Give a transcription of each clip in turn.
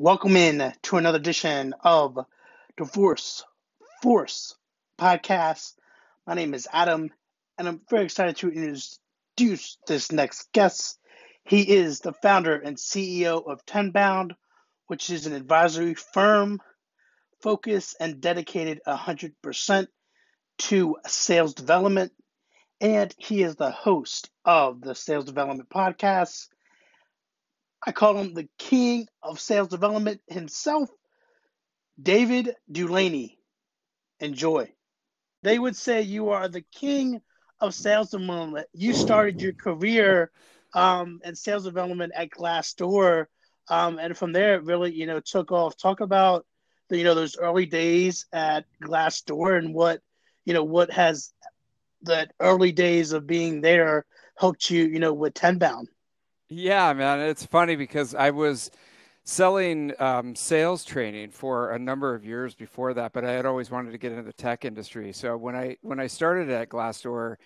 Welcome in to another edition of Divorce Force podcast. My name is Adam, and I'm very excited to introduce this next guest. He is the founder and CEO of Tenbound, which is an advisory firm focused and dedicated 100% to sales development. And he is the host of the Sales Development Podcast I call him the king of sales development himself, David Dulany. Enjoy. They would say you are the king of sales development. You started your career um, in sales development at Glassdoor, um, and from there, it really, you know, took off. Talk about the, you know, those early days at Glassdoor and what, you know, what has that early days of being there helped you, you know, with Tenbound. Yeah, man, it's funny because I was selling um, sales training for a number of years before that, but I had always wanted to get into the tech industry. So when I when I started at Glassdoor,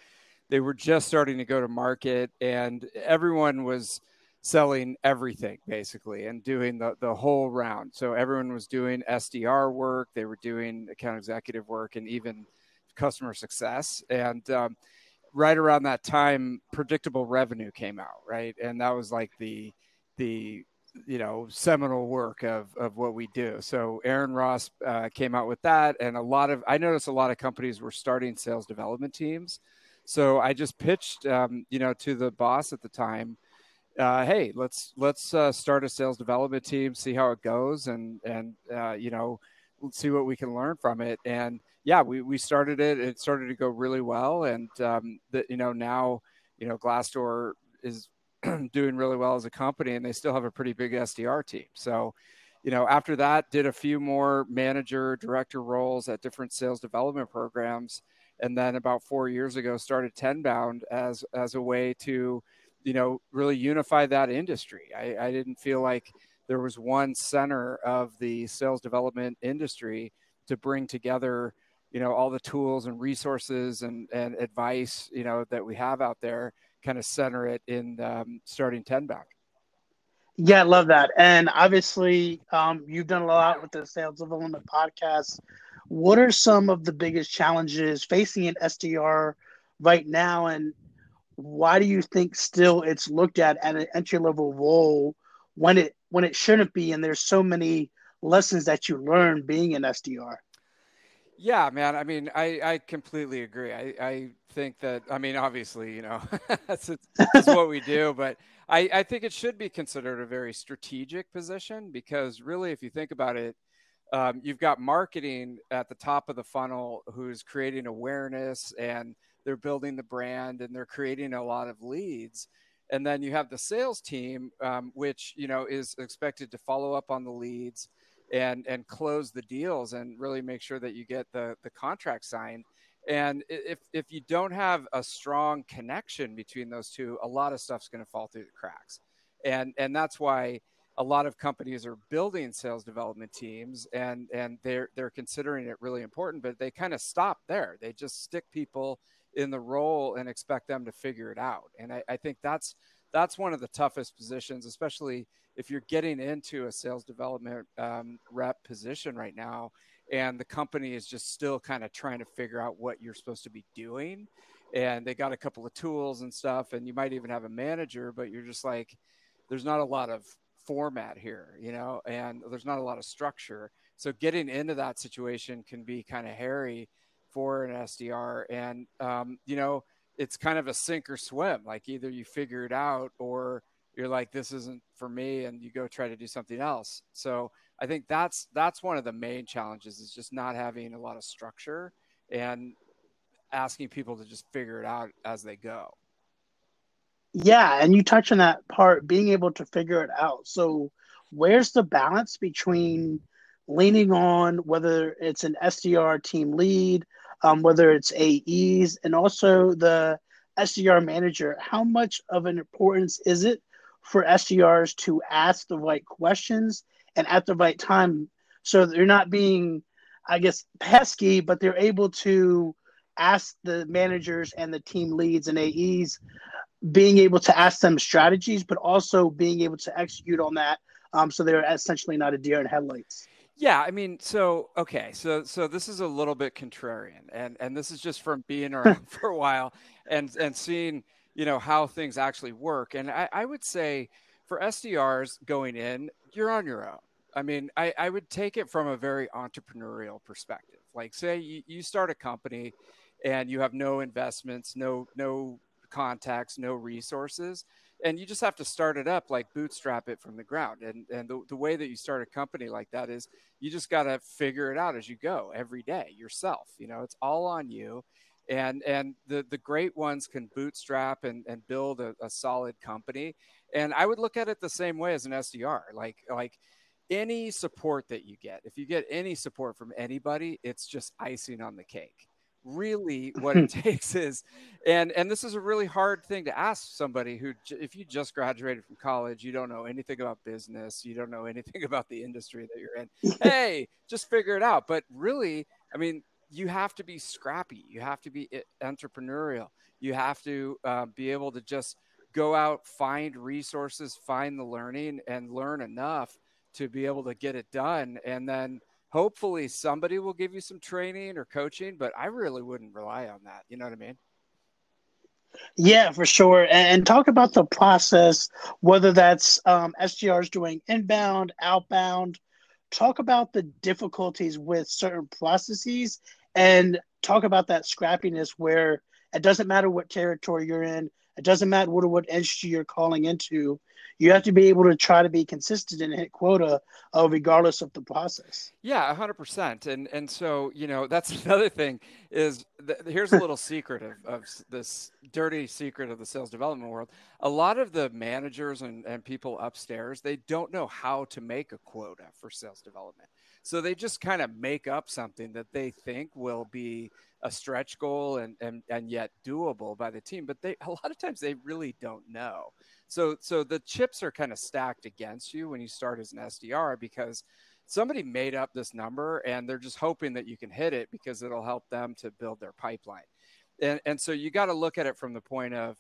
they were just starting to go to market, and everyone was selling everything basically and doing the, the whole round. So everyone was doing SDR work, they were doing account executive work, and even customer success. And um, right around that time, predictable revenue came out, right? And that was like the the you know seminal work of of what we do. So Aaron Ross uh, came out with that, and a lot of I noticed a lot of companies were starting sales development teams. So I just pitched, um, you know, to the boss at the time. Uh, hey, let's let's uh, start a sales development team, see how it goes, and and uh, you know, see what we can learn from it. And yeah, we, we started it. It started to go really well, and um, that you know now you know Glassdoor is doing really well as a company, and they still have a pretty big SDR team. So, you know, after that, did a few more manager, director roles at different sales development programs, and then about four years ago, started Tenbound as as a way to, you know, really unify that industry. I, I didn't feel like there was one center of the sales development industry to bring together you know all the tools and resources and, and advice you know that we have out there kind of center it in um, starting back. yeah i love that. And obviously um, you've done a lot with the sales development podcast. What are some of the biggest challenges facing an sdr right now? And why do you think still it's looked at at an entry level role when it when it shouldn't be? And there's so many lessons that you learn being an sdr yeah, man. I mean, I, I completely agree. I, I think that, I mean, obviously, you know, that's, that's what we do, but I, I think it should be considered a very strategic position because really, if you think about it, um, you've got marketing at the top of the funnel who's creating awareness and they're building the brand and they're creating a lot of leads. And then you have the sales team, um, which, you know, is expected to follow up on the leads and and close the deals and really make sure that you get the the contract signed. And if if you don't have a strong connection between those two a lot of stuff's going to fall through the cracks. And and that's why a lot of companies are building sales development teams and and they're they're considering it really important but they kind of stop there. They just stick people in the role and expect them to figure it out. And i, I think that's that's one of the toughest positions especially if you're getting into a sales development um, rep position right now and the company is just still kind of trying to figure out what you're supposed to be doing. And they got a couple of tools and stuff and you might even have a manager but you're just like there's not a lot of format here you know and there's not a lot of structure. So getting into that situation can be kind of hairy for an sdr and um, you know it's kind of a sink or swim like either you figure it out or you're like this isn't for me and you go try to do something else. So i think that's that's one of the main challenges is just not having a lot of structure and asking people to just figure it out as they go. Yeah and you touch on that part being able to figure it out. So where's the balance between leaning on whether it's an sdr team lead um, whether it's aes and also the sdr manager how much of an importance is it for SDRs to ask the right questions and at the right time. So they're not being, I guess, pesky, but they're able to ask the managers and the team leads and AEs, being able to ask them strategies, but also being able to execute on that Um, so they're essentially not a deer in headlights. Yeah, I mean, so okay, so so this is a little bit contrarian, and and this is just from being around for a while and and seeing you know how things actually work. And I, I would say for SDRs going in, you're on your own. I mean, I, I would take it from a very entrepreneurial perspective. Like, say you, you start a company and you have no investments, no no contacts, no resources, and you just have to start it up like bootstrap it from the ground. And and the, the way that you start a company like that is you just got to figure it out as you go every day yourself. You know, it's all on you. And and the the great ones can bootstrap and, and build a, a solid company. And I would look at it the same way as an SDR. Like like any support that you get, if you get any support from anybody, it's just icing on the cake really what it takes is and and this is a really hard thing to ask somebody who if you just graduated from college you don't know anything about business you don't know anything about the industry that you're in hey just figure it out. But really i mean you have to be scrappy you have to be entrepreneurial you have to uh, be able to just go out find resources find the learning and learn enough to be able to get it done. And then hopefully somebody will give you some training or coaching, but I really wouldn't rely on that. You know what I mean? Yeah, for sure. And, talk about the process, whether that's um, SDRs doing inbound, outbound. Talk about the difficulties with certain processes and talk about that scrappiness where it doesn't matter what territory you're in, it doesn't matter what, what industry you're calling into you have to be able to try to be consistent and hit quota uh, regardless of the process. Yeah, hundred percent. And and so you know that's another thing is th- here's a little secret of, of this dirty secret of the sales development world. A lot of the managers and, and people upstairs they don't know how to make a quota for sales development. So they just kind of make up something that they think will be a stretch goal and, and, and yet doable by the team. But they a lot of times they really don't know. So so the chips are kind of stacked against you when you start as an SDR because somebody made up this number and they're just hoping that you can hit it because it'll help them to build their pipeline. And and so you got to look at it from the point of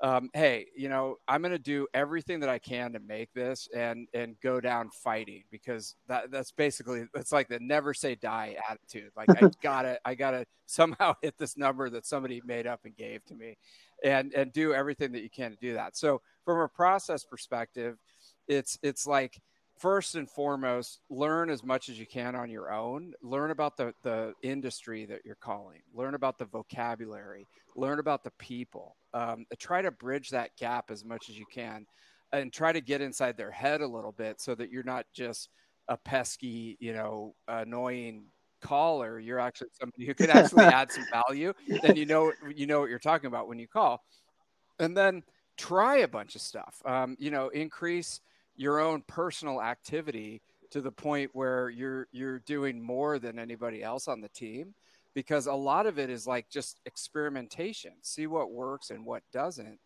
um, hey, you know, I'm going to do everything that I can to make this and and go down fighting because that that's basically it's like the never say die attitude. Like I gotta I gotta somehow hit this number that somebody made up and gave to me, and and do everything that you can to do that. So from a process perspective, it's it's like first and foremost, learn as much as you can on your own. Learn about the, the industry that you're calling, learn about the vocabulary, learn about the people. Um, try to bridge that gap as much as you can and try to get inside their head a little bit so that you're not just a pesky, you know, annoying caller. You're actually somebody who can actually add some value. Then you know, you know what you're talking about when you call. And then try a bunch of stuff. Um, you know, increase your own personal activity to the point where you're you're doing more than anybody else on the team because a lot of it is like just experimentation see what works and what doesn't.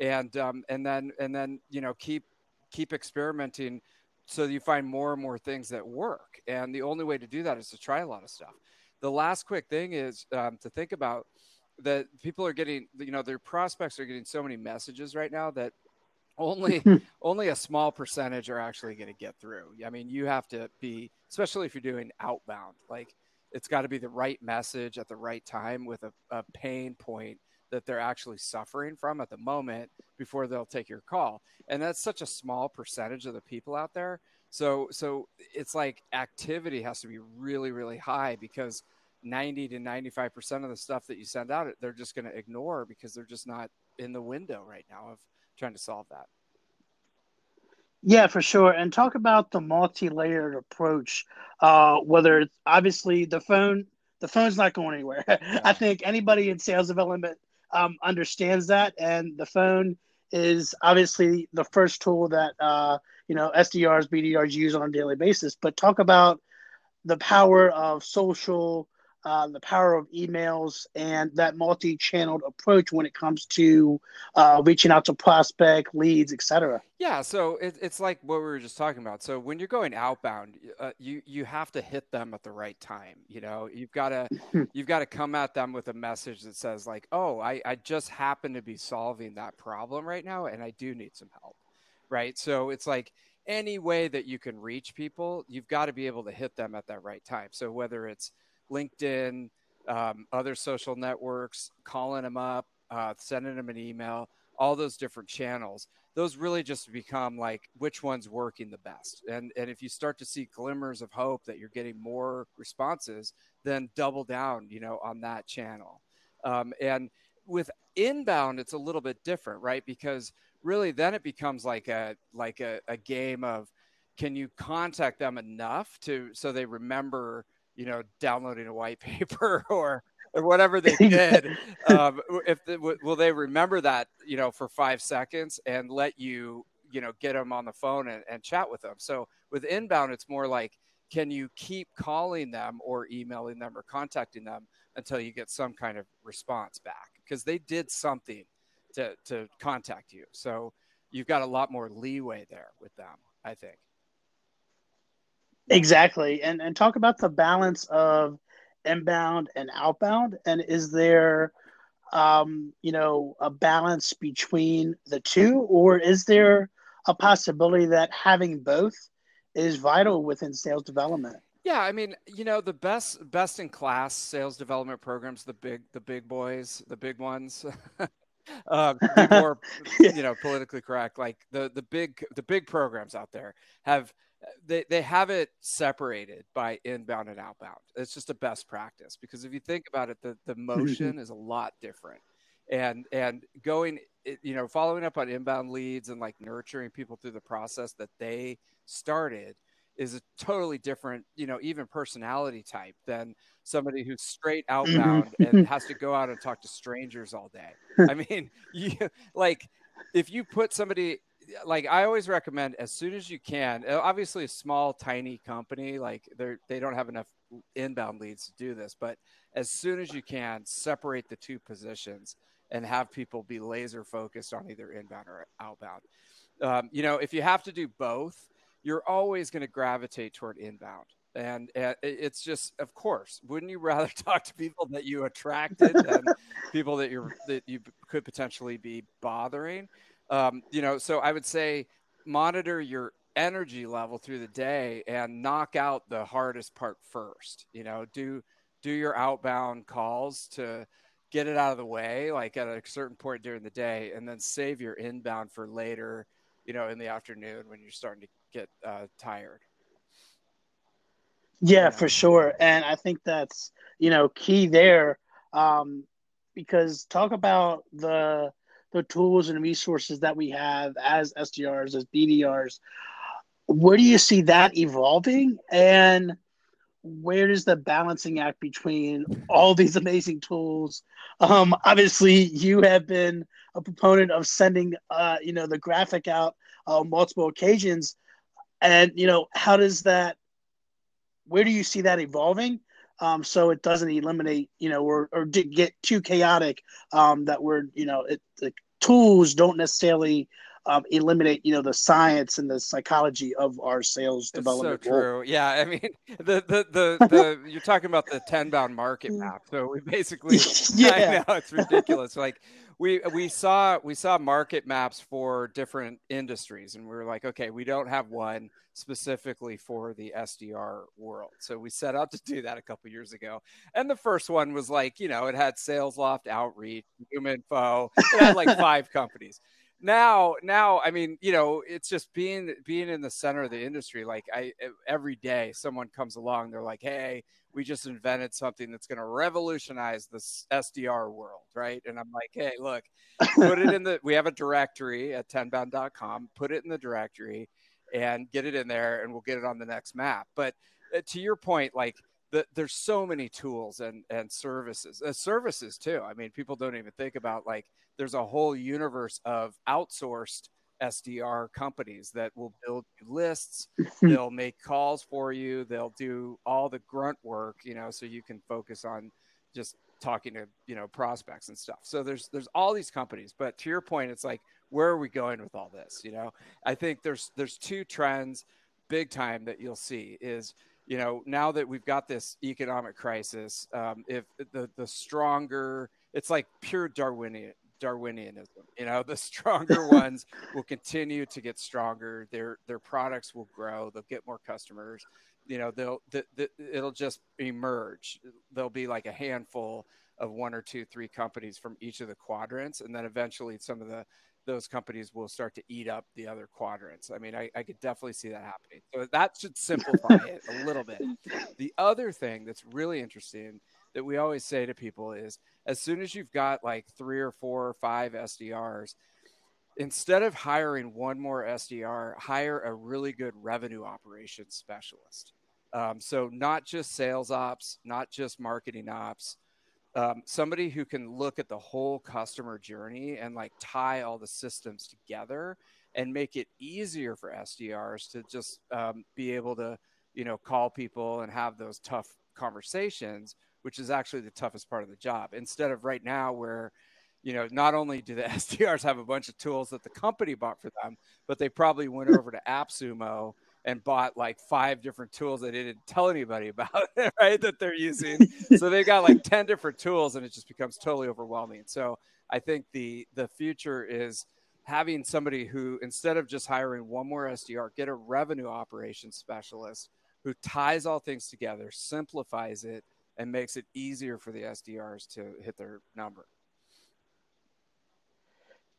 And um, and then and then you know keep keep experimenting so you find more and more things that work. And the only way to do that is to try a lot of stuff. The last quick thing is um, to think about that people are getting you know their prospects are getting so many messages right now that only only a small percentage are actually going to get through. I mean, you have to be, especially if you're doing outbound, like it's got to be the right message at the right time with a, a pain point that they're actually suffering from at the moment before they'll take your call. And that's such a small percentage of the people out there. So so it's like activity has to be really really high because 90 to 95% of the stuff that you send out they're just going to ignore because they're just not in the window right now of trying to solve that. Yeah, for sure. And talk about the multi-layered approach. Uh, whether it's obviously the phone, the phone's not going anywhere. Yeah. I think anybody in sales development um, understands that, and the phone is obviously the first tool that uh, you know SDRs, BDRs use on a daily basis. But talk about the power of social uh, the power of emails and that multi-channeled approach when it comes to uh, reaching out to prospect leads etc yeah so it, it's like what we were just talking about. So when you're going outbound uh, you you have to hit them at the right time you know? You've got to you've got to come at them with a message that says like oh I, I just happen to be solving that problem right now and i do need some help right? So it's like any way that you can reach people, you've got to be able to hit them at that right time. So whether it's LinkedIn, um, other social networks, calling them up, uh, sending them an email, all those different channels, those really just become like which one's working the best. And and if you start to see glimmers of hope that you're getting more responses, then double down, you know, on that channel. Um, and with inbound, it's a little bit different, right? Because really then it becomes like a like a, a game of can you contact them enough to so they remember you know downloading a white paper or or whatever they did um, if the, will they remember that you know for five seconds and let you you know get them on the phone and, and chat with them so with inbound it's more like can you keep calling them or emailing them or contacting them until you get some kind of response back because they did something to to contact you. So you've got a lot more leeway there with them, I think. Exactly. And and talk about the balance of inbound and outbound and is there um, you know, a balance between the two or is there a possibility that having both is vital within sales development? Yeah, I mean, you know, the best best in class sales development programs, the big the big boys, the big ones. uh, be more, you know, politically correct. Like the the big the big programs out there have they they have it separated by inbound and outbound. It's just a best practice because if you think about it, the the motion is a lot different, and and going, you know, following up on inbound leads and like nurturing people through the process that they started is a totally different, you know, even personality type than somebody who's straight mm-hmm. outbound and has to go out and talk to strangers all day. I mean, you like if you put somebody like I always recommend as soon as you can. Uh, obviously, a small, tiny company like they're they don't have enough inbound leads to do this, but as soon as you can, separate the two positions and have people be laser focused on either inbound or outbound. Um, you know, if you have to do both, you're always going to gravitate toward inbound. And, and it's just, of course, wouldn't you rather talk to people that you attracted than people that you that you could potentially be bothering? Um, you know, so I would say monitor your energy level through the day and knock out the hardest part first. You know, do do your outbound calls to get it out of the way, like at a certain point during the day, and then save your inbound for later. You know, in the afternoon when you're starting to get uh, tired. Yeah, yeah, for sure. And I think that's, you know, key there. Um, because talk about the the tools and resources that we have as SDRs, as BDRs. Where do you see that evolving? And where does the balancing act between all these amazing tools? Um, obviously, you have been a proponent of sending, uh, you know, the graphic out on multiple occasions and you know how does that where do you see that evolving um, so it doesn't eliminate you know or, or get too chaotic um, that we're you know it, the tools don't necessarily um, eliminate you know the science and the psychology of our sales it's development. So true. Yeah, I mean the the the, the you're talking about the Tenbound market map. So we basically yeah, I know it's ridiculous. like we we saw we saw market maps for different industries, and we were like, okay, we don't have one specifically for the SDR world. So we set out to do that a couple years ago. And the first one was like, you know, it had SalesLoft, Outreach, ZoomInfo. It had like five companies now now i mean you know it's just being being in the center of the industry like i every day someone comes along they're like hey we just invented something that's going to revolutionize this sdr world right? And i'm like hey look put it in the we have a directory at tenbound.com put it in the directory and get it in there and we'll get it on the next map. But uh, to your point like the, there's so many tools and and services uh, services too. I mean people don't even think about like there's a whole universe of outsourced sdr companies that will build lists. They'll make calls for you. They'll do all the grunt work you know so you can focus on just talking to you know prospects and stuff. So there's there's all these companies but to your point it's like where are we going with all this you know? I think there's there's two trends big time that you'll see is you know, now that we've got this economic crisis, um, if the the stronger, it's like pure Darwinian Darwinianism. You know, the stronger ones will continue to get stronger. Their their products will grow. They'll get more customers. You know, they'll the, the, it'll just emerge. There'll be like a handful of one or two, three companies from each of the quadrants, and then eventually some of the those companies will start to eat up the other quadrants. I mean, I, I could definitely see that happening. So that should simplify it a little bit. The other thing that's really interesting that we always say to people is as soon as you've got like three or four or five SDRs, instead of hiring one more SDR, hire a really good revenue operations specialist. Um, so not just sales ops, not just marketing ops, um, somebody who can look at the whole customer journey and like tie all the systems together and make it easier for SDRs to just um, be able to, you know, call people and have those tough conversations, which is actually the toughest part of the job. Instead of right now where, you know, not only do the SDRs have a bunch of tools that the company bought for them, but they probably went over to AppSumo and bought like five different tools that they didn't tell anybody about, right? That they're using. so they got like 10 different tools and it just becomes totally overwhelming. So I think the the future is having somebody who instead of just hiring one more SDR, get a revenue operations specialist who ties all things together, simplifies it, and makes it easier for the SDRs to hit their number.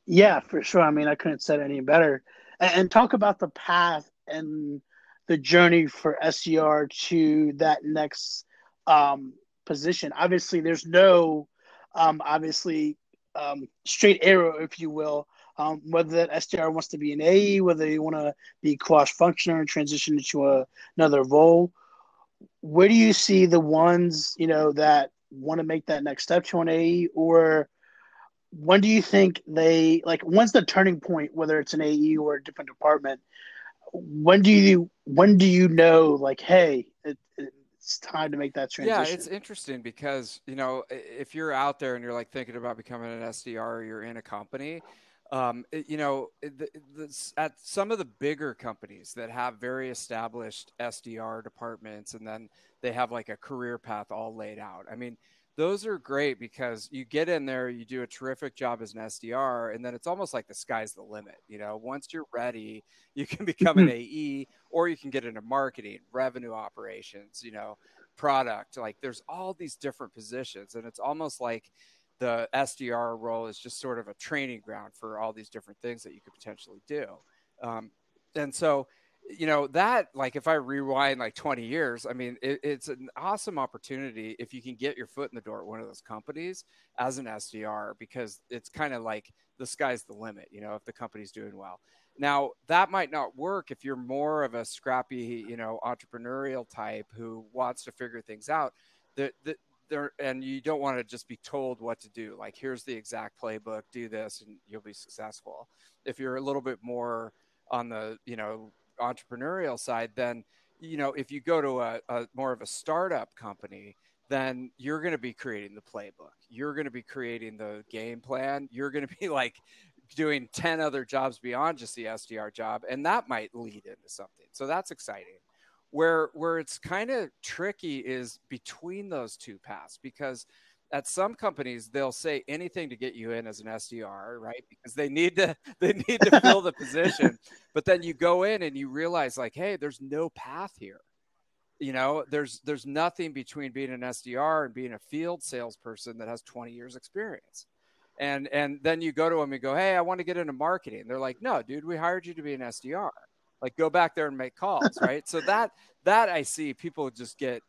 Yeah, for sure. I mean, I couldn't say any better. And, and talk about the path and the journey for SDR to that next um, position. Obviously, there's no um, obviously um, straight arrow, if you will. Um, whether that SDR wants to be an AE, whether they want to be cross functional and transition into a, another role. Where do you see the ones you know that want to make that next step to an AE, or when do you think they like? When's the turning point, whether it's an AE or a different department, when do you when do you know like hey it, it's time to make that transition yeah it's interesting because you know if you're out there and you're like thinking about becoming an sdr or you're in a company um, you know the, the, at some of the bigger companies that have very established sdr departments and then they have like a career path all laid out i mean those are great because you get in there, you do a terrific job as an SDR, and then it's almost like the sky's the limit. You know, once you're ready, you can become an AE or you can get into marketing, revenue operations, you know, product. Like there's all these different positions, and it's almost like the SDR role is just sort of a training ground for all these different things that you could potentially do. Um, and so you know that like if i rewind like 20 years i mean it, it's an awesome opportunity if you can get your foot in the door at one of those companies as an sdr because it's kind of like the sky's the limit you know if the company's doing well now that might not work if you're more of a scrappy you know entrepreneurial type who wants to figure things out the, the, there and you don't want to just be told what to do like here's the exact playbook do this and you'll be successful if you're a little bit more on the you know entrepreneurial side, then you know if you go to a, a more of a startup company, then you're going to be creating the playbook. You're going to be creating the game plan. You're going to be like doing 10 other jobs beyond just the SDR job and that might lead into something. So that's exciting. Where where it's kind of tricky is between those two paths because at some companies they'll say anything to get you in as an SDR, right? Because they need to they need to fill the position. But then you go in and you realize like, hey, there's no path here. You know, there's there's nothing between being an SDR and being a field salesperson that has 20 years experience. And and then you go to them and go, "Hey, I want to get into marketing." They're like, "No, dude, we hired you to be an SDR. Like go back there and make calls, right?" so that that I see people just get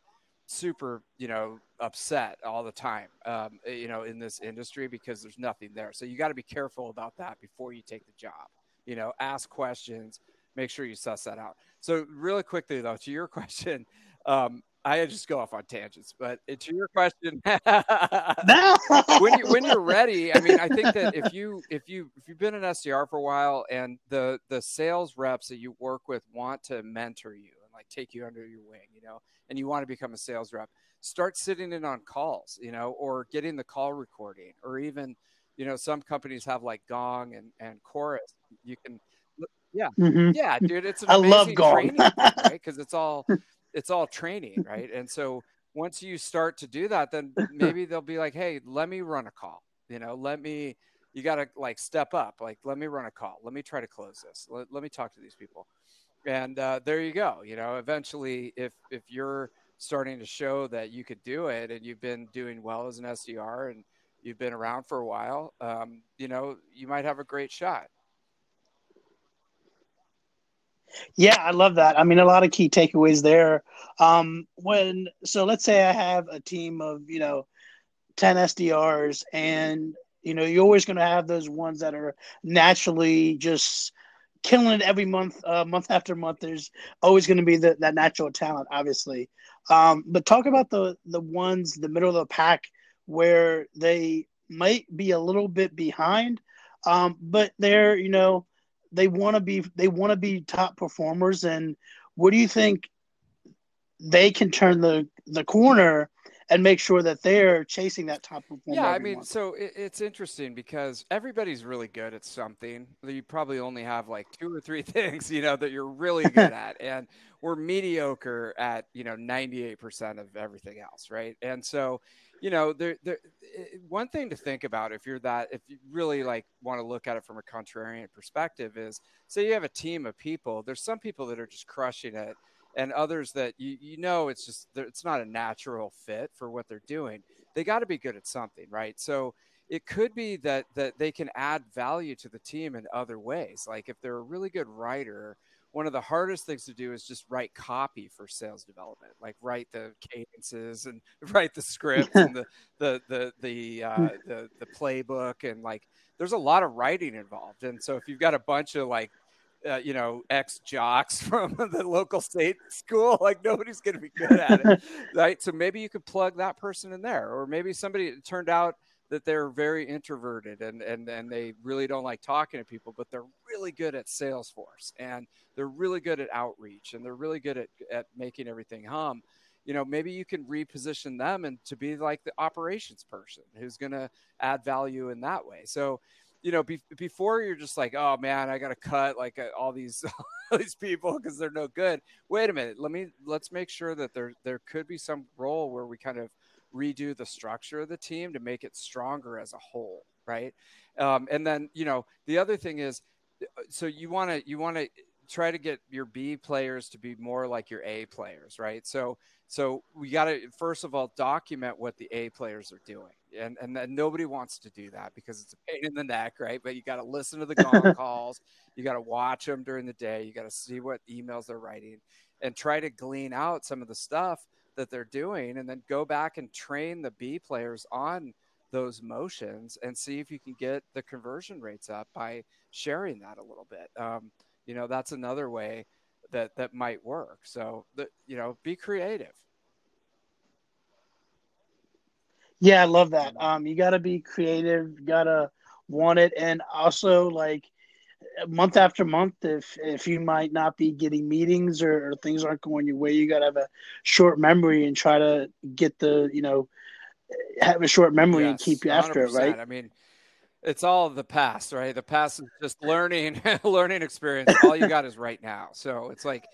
super, you know, upset all the time, um, you know, in this industry because there's nothing there. So you got to be careful about that before you take the job. You know, ask questions, make sure you suss that out. So really quickly though, to your question, um, I just go off on tangents, but to your question, when you when you're ready, I mean, I think that if you if you if you've been an SDR for a while and the the sales reps that you work with want to mentor you and like take you under your wing, you know, and you want to become a sales rep, start sitting in on calls, you know, or getting the call recording, or even, you know, some companies have like Gong and, and Chorus. You can, yeah, mm-hmm. yeah, dude, it's an I love Gong. training, right? Because it's all, it's all training, right? And so once you start to do that, then maybe they'll be like, hey, let me run a call, you know, let me you got to like step up. Like, let me run a call. Let me try to close this. Let, let me talk to these people. And uh, there you go. You know, eventually, if if you're starting to show that you could do it, and you've been doing well as an SDR, and you've been around for a while, um, you know, you might have a great shot. Yeah, I love that. I mean, a lot of key takeaways there. Um, when so, let's say I have a team of you know ten SDRs, and you know you're always going to have those ones that are naturally just killing it every month, uh, month after month. There's always going to be the, that natural talent, obviously. Um, but talk about the the ones the middle of the pack where they might be a little bit behind, um, but they're you know they want to be they want to be top performers. And what do you think they can turn the the corner and make sure that they're chasing that top performer. Yeah, I mean, month. so it, it's interesting because everybody's really good at something. You probably only have like two or three things, you know, that you're really good at, and we're mediocre at you know 98% of everything else, right? And so, you know, there, there, eh, one thing to think about if you're that, if you really like want to look at it from a contrarian perspective, is say you have a team of people. There's some people that are just crushing it and others that you, you know it's just it's not a natural fit for what they're doing they got to be good at something right so it could be that that they can add value to the team in other ways like if they're a really good writer one of the hardest things to do is just write copy for sales development like write the cadences and write the script and the the the the, uh, the the playbook and like there's a lot of writing involved and so if you've got a bunch of like uh, you know, ex jocks from the local state school. Like nobody's going to be good at it, right? So maybe you could plug that person in there, or maybe somebody turned out that they're very introverted and and and they really don't like talking to people, but they're really good at Salesforce and they're really good at outreach and they're really good at at making everything hum. You know, maybe you can reposition them and to be like the operations person who's going to add value in that way. So you know, be, before you're just like, oh man, I got to cut like uh, all these all these people because they're no good. Wait a minute, let me let's make sure that there there could be some role where we kind of redo the structure of the team to make it stronger as a whole, right? Um, and then you know the other thing is, uh, so you want to you want to try to get your B players to be more like your A players, right? So so we got to first of all document what the A players are doing, and and then nobody wants to do that because it's a pain in the neck, right? But you got to listen to the gong calls, you got to watch them during the day, you got to see what emails they're writing, and try to glean out some of the stuff that they're doing, and then go back and train the B players on those motions and see if you can get the conversion rates up by sharing that a little bit. Um, you know, that's another way that that might work. So that you know, be creative. Yeah, I love that. Um, you got to be creative. Got to want it, and also like month after month, if if you might not be getting meetings or, or things aren't going your way, you got to have a short memory and try to get the you know have a short memory yes, and keep you after it, right? I mean, it's all the past, right? The past is just learning, learning experience. All you got is right now. So it's like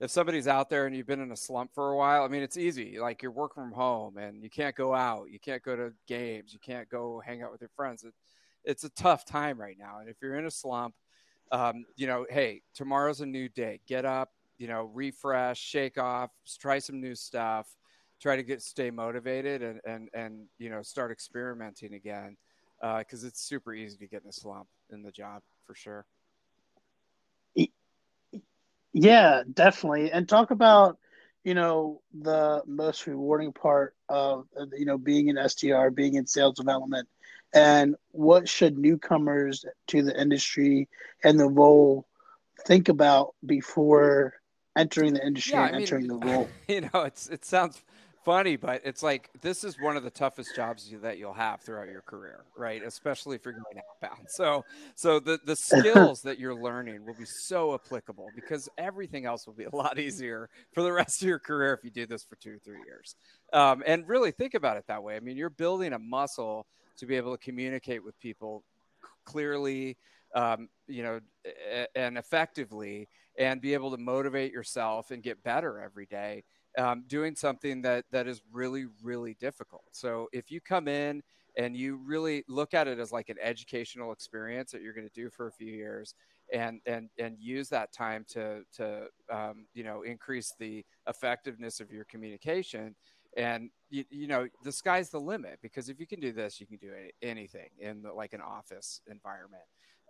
if somebody's out there and you've been in a slump for a while, I mean, it's easy. Like you're working from home and you can't go out, you can't go to games, you can't go hang out with your friends. It, it's a tough time right now. And if you're in a slump, um, you know, hey, tomorrow's a new day. Get up, you know, refresh, shake off, try some new stuff, try to get stay motivated and and and you know start experimenting again because uh, it's super easy to get in a slump in the job for sure. Yeah, definitely. And talk about, you know, the most rewarding part of, you know, being in SDR, being in sales development, and what should newcomers to the industry and the role think about before entering the industry yeah, and mean, entering the role? You know, it's it sounds funny, but it's like this is one of the toughest jobs that you'll have throughout your career, right? Especially if you're going outbound. So, so the the skills that you're learning will be so applicable because everything else will be a lot easier for the rest of your career if you do this for two or three years. Um, and really think about it that way. I mean, you're building a muscle to be able to communicate with people clearly, um, you know, and effectively, and be able to motivate yourself and get better every day um, doing something that that is really really difficult. So if you come in and you really look at it as like an educational experience that you're going to do for a few years and and and use that time to to um, you know increase the effectiveness of your communication and you, you know the sky's the limit because if you can do this you can do anything in the, like an office environment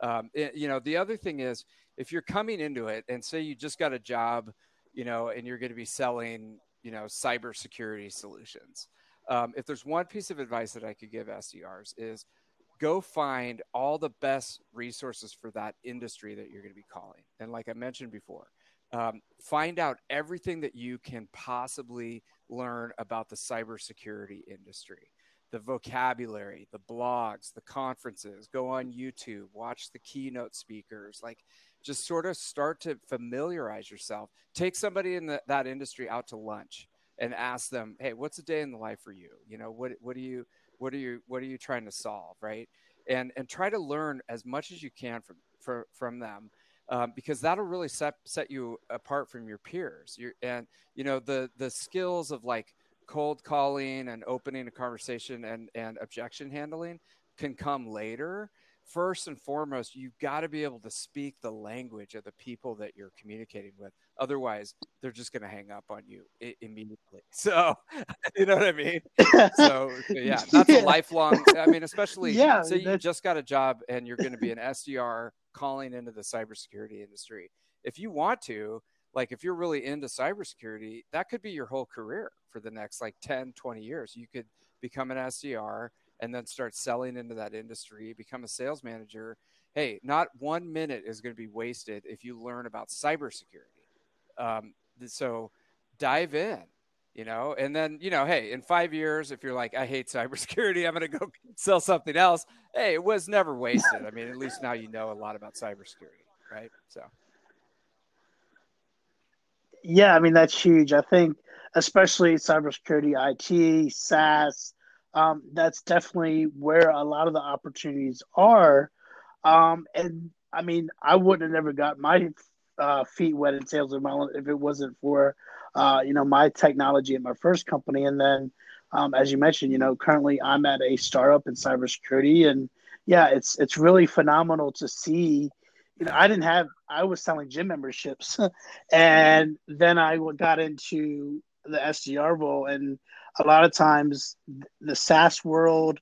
um, it, you know the other thing is if you're coming into it and say you just got a job you know and you're going to be selling you know cybersecurity solutions um, if there's one piece of advice that i could give sdrs is go find all the best resources for that industry that you're going to be calling. And like I mentioned before, um, find out everything that you can possibly learn about the cybersecurity industry the vocabulary, the blogs, the conferences, go on YouTube, watch the keynote speakers, like just sort of start to familiarize yourself. Take somebody in the, that industry out to lunch and ask them, "Hey, what's a day in the life for you? You know, what what do you what are you what are you trying to solve right and and try to learn as much as you can from from, from them um, because that'll really set set you apart from your peers you and you know the the skills of like cold calling and opening a conversation and and objection handling can come later first and foremost, you've got to be able to speak the language of the people that you're communicating with. Otherwise, they're just going to hang up on you I- immediately. So, you know what I mean? So, yeah, that's yeah. a lifelong. I mean, especially yeah, say you just got a job and you're going to be an SDR calling into the cybersecurity industry. If you want to, like if you're really into cybersecurity, that could be your whole career for the next like 10, 20 years. You could become an SDR and then start selling into that industry, become a sales manager. Hey, not one minute is going to be wasted if you learn about cybersecurity. Um, so dive in, you know, and then, you know, hey, in five years, if you're like, I hate cybersecurity, I'm going to go sell something else. Hey, it was never wasted. I mean, at least now you know a lot about cybersecurity, right? So. Yeah, I mean that's huge. I think, especially cybersecurity, IT, SaaS, um, that's definitely where a lot of the opportunities are. Um, and I mean, I wouldn't have never got my uh, feet wet in sales development if it wasn't for, uh, you know, my technology at my first company. And then, um, as you mentioned, you know, currently I'm at a startup in cybersecurity, and yeah, it's it's really phenomenal to see. You know, I didn't have I was selling gym memberships, and then I got into the SDR role, and a lot of times the SaaS world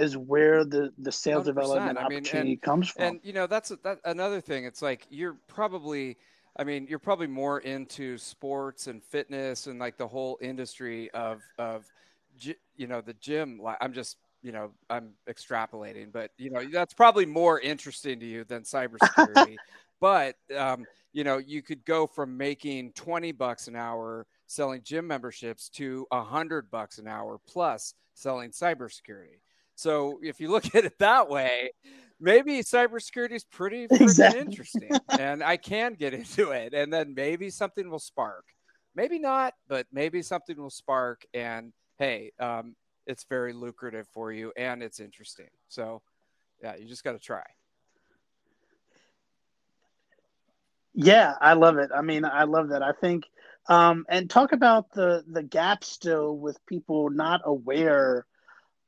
is where the the sales development I mean, opportunity and, comes from. And you know, that's that, another thing. It's like you're probably I mean, you're probably more into sports and fitness and like the whole industry of of you know, the gym. I'm just you know, I'm extrapolating, but you know, that's probably more interesting to you than cybersecurity. but um, you know, you could go from making 20 bucks an hour selling gym memberships to a hundred bucks an hour plus selling cybersecurity. So if you look at it that way, maybe cybersecurity is pretty exactly. interesting and I can get into it. And then maybe something will spark. Maybe not, but maybe something will spark. And hey, um, it's very lucrative for you and it's interesting. So yeah, you just got to try. Yeah, I love it. I mean, I love that. I think um, and talk about the the gap still with people not aware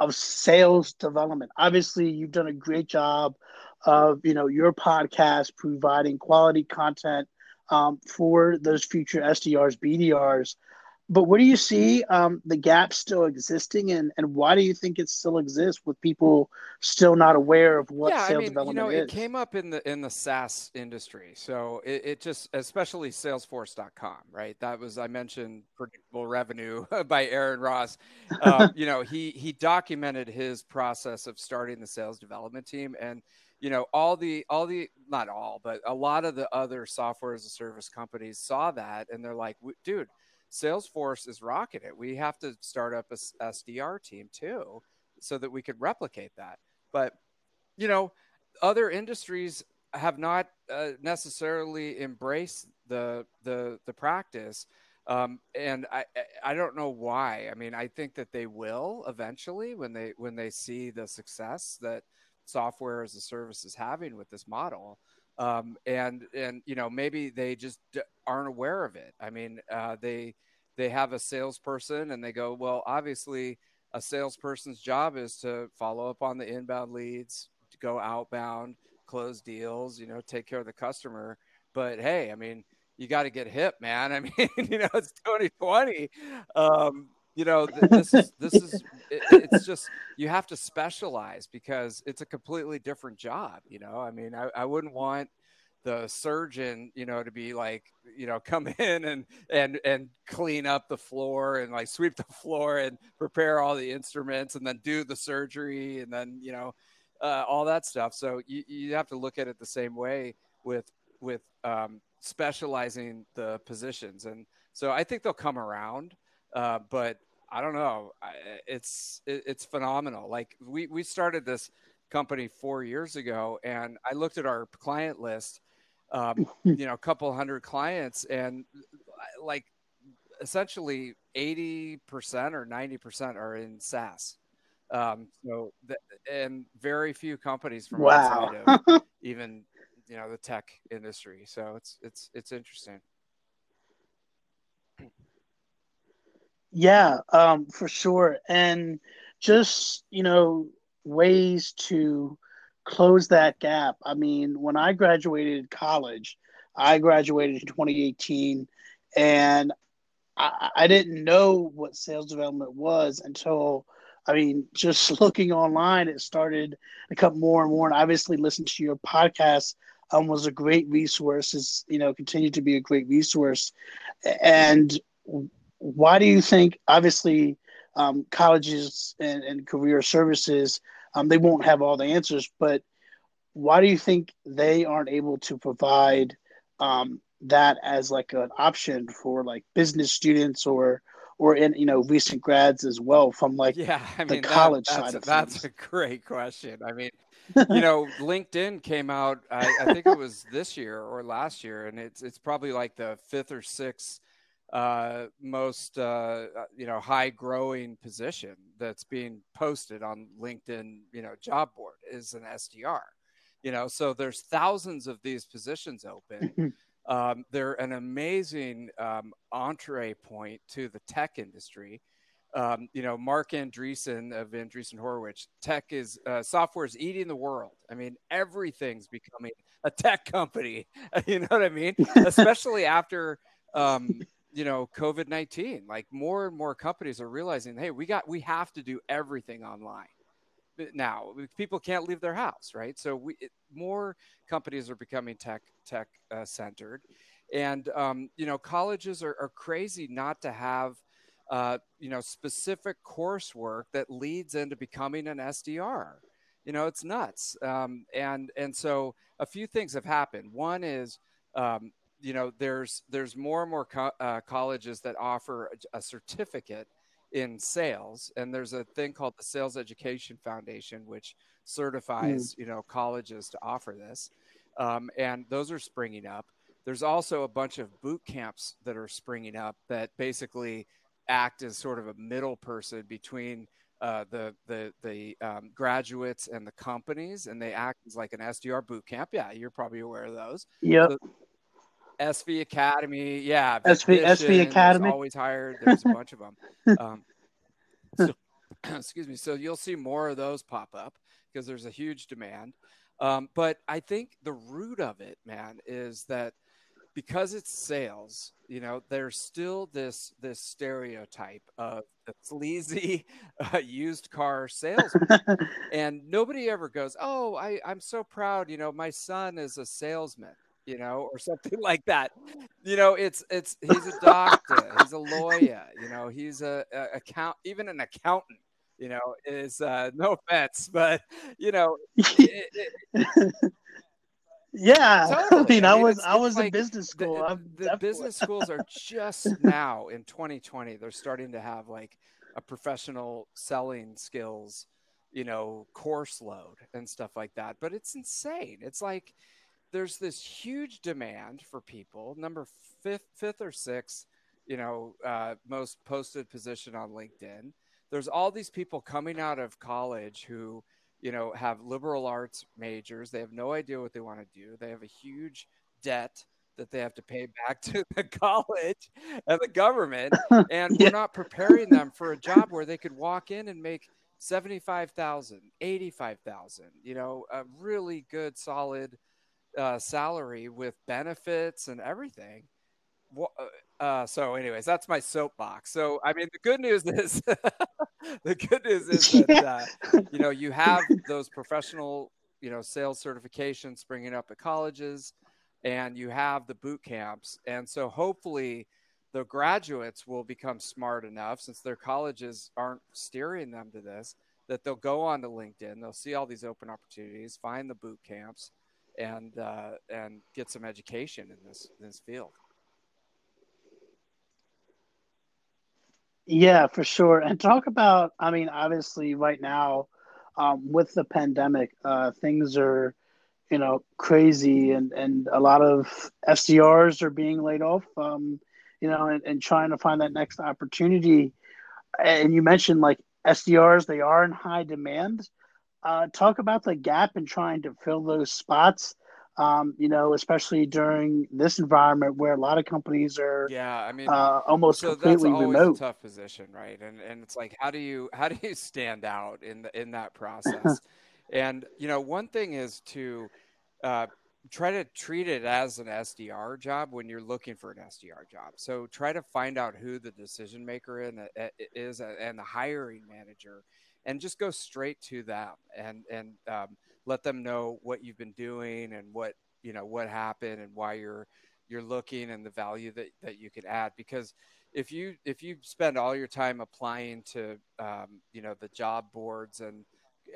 of sales development. Obviously, you've done a great job of you know your podcast providing quality content um, for those future SDRs, BDRs. But what do you see um, the gap still existing, and, and why do you think it still exists with people still not aware of what yeah, sales I mean, development you know, is? It came up in the in the SaaS industry, so it, it just especially Salesforce.com, right? That was I mentioned predictable revenue by Aaron Ross. Um, you know, he he documented his process of starting the sales development team, and you know all the all the not all, but a lot of the other software as a service companies saw that, and they're like, dude Salesforce is rocking it. We have to start up a SDR team too, so that we could replicate that. But you know, other industries have not uh, necessarily embraced the the the practice. Um, and I I don't know why. I mean, I think that they will eventually when they when they see the success that software as a service is having with this model um, and and you know maybe they just aren't aware of it. I mean, uh, they they have a salesperson and they go, well, obviously, a salesperson's job is to follow up on the inbound leads, to go outbound, close deals, you know, take care of the customer. But hey, I mean, you got to get hip, man. I mean, you know, it's 2020. Um, you know, this is this is it, it's just you have to specialize because it's a completely different job. You know, I mean, I, I wouldn't want the surgeon, you know, to be like, you know, come in and and and clean up the floor and like sweep the floor and prepare all the instruments and then do the surgery and then you know uh, all that stuff. So you you have to look at it the same way with with um, specializing the positions and so I think they'll come around, uh, but I don't know. It's it, it's phenomenal. Like we we started this company four years ago, and I looked at our client list um, you know, a couple hundred clients and like essentially 80% or 90% are in SaaS. Um, so, the, and very few companies from wow. outside of even, you know, the tech industry. So it's, it's, it's interesting. Yeah, um, for sure. And just, you know, ways to, close that gap. I mean, when I graduated college, I graduated in 2018, and I, I didn't know what sales development was until I mean, just looking online, it started to come more and more. And obviously, listening to your podcast um, was a great resource. Is you know, continue to be a great resource. And why do you think? Obviously, um, colleges and, and career services um, they won't have all the answers, but why do you think they aren't able to provide um, that as like an option for like business students or or in you know recent grads as well from like yeah I mean, the college that, side of things? that's things. a great question i mean you know linkedin came out I, I, think it was this year or last year and it's it's probably like the fifth or sixth uh, most uh, uh, you know high growing position that's being posted on LinkedIn you know job board is an SDR. You know, so there's thousands of these positions open. um, they're an amazing um, entree point to the tech industry. Um, you know, Marc Andreessen of Andreessen Horowitz, tech is uh, software is eating the world. I mean, everything's becoming a tech company. you know what I mean? Especially after um, you know covid-19 like more and more companies are realizing hey we got we have to do everything online now people can't leave their house right? So we it, more companies are becoming tech tech uh, centered. And um, you know colleges are, are, crazy not to have uh, you know specific coursework that leads into becoming an sdr you know it's nuts. Um, and and so a few things have happened. One is um, you know, there's there's more and more co- uh, colleges that offer a, a, certificate in sales, and there's a thing called the Sales Education Foundation, which certifies mm. you know colleges to offer this, um, and those are springing up. There's also a bunch of boot camps that are springing up that basically act as sort of a middle person between uh, the the the um, graduates and the companies, and they act as like an SDR boot camp. Yeah, you're probably aware of those. Yeah. So SV Academy, yeah. SV SV Academy always hired. There's a bunch of them. Um, so, excuse me. So you'll see more of those pop up because there's a huge demand. Um, but I think the root of it, man, is that because it's sales, you know, there's still this this stereotype of the sleazy uh, used car salesman, and nobody ever goes, "Oh, I, I'm so proud." You know, my son is a salesman you know, or something like that. You know, it's it's he's a doctor, he's a lawyer, you know, he's a, a account, even an accountant. You know, is uh, no offense, but you know, it, it, yeah. Totally. I mean, I, mean, was I was like in business school. The, the business schools are just now in 2020. They're starting to have like a professional selling skills, you know, course load and stuff like that. But it's insane. It's like there's this huge demand for people. Number fifth, fifth or sixth, you know, uh, most posted position on LinkedIn. There's all these people coming out of college who, you know, have liberal arts majors. They have no idea what they want to do. They have a huge debt that they have to pay back to the college and the government. And yeah. we're not preparing them for a job where they could walk in and make 75,000, 85,000, you know, a really good, solid uh, salary with benefits and everything. Uh, uh, so, anyways, that's my soapbox. So, I mean, the good news is the good news is that uh, you know you have those professional, you know, sales certifications springing up at colleges, and you have the boot camps, and so hopefully the graduates will become smart enough since their colleges aren't steering them to this that they'll go on to linkedin they'll see all these open opportunities find the boot camps and uh, and get some education in this in this field yeah for sure and talk about i mean obviously right now um, with the pandemic uh, things are you know crazy and and a lot of SDRs are being laid off um, you know, and, and trying to find that next opportunity. And you mentioned like SDRs, they are in high demand. Uh, talk about the gap in trying to fill those spots. Um, you know, especially during this environment where a lot of companies are, yeah, I mean, uh, almost so completely that's always remote. A tough position, right? And and it's like, how do you how do you stand out in the, in that process? and you know, one thing is to uh, try to treat it as an SDR job when you're looking for an SDR job. So try to find out who the decision maker in, uh, is uh, and the hiring manager, and just go straight to them and and um, let them know what you've been doing and what you know what happened and why you're you're looking and the value that that you can add. Because if you if you spend all your time applying to um, you know the job boards and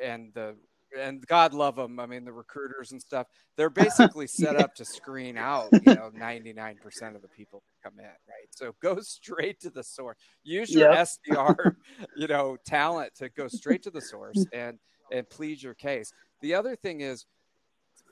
and the and God love them. I mean, the recruiters and stuff, they're basically set yeah. up to screen out, you know, 99% of the people that come in, right? So go straight to the source. Use your yep. SDR, you know, talent to go straight to the source and and plead your case. The other thing is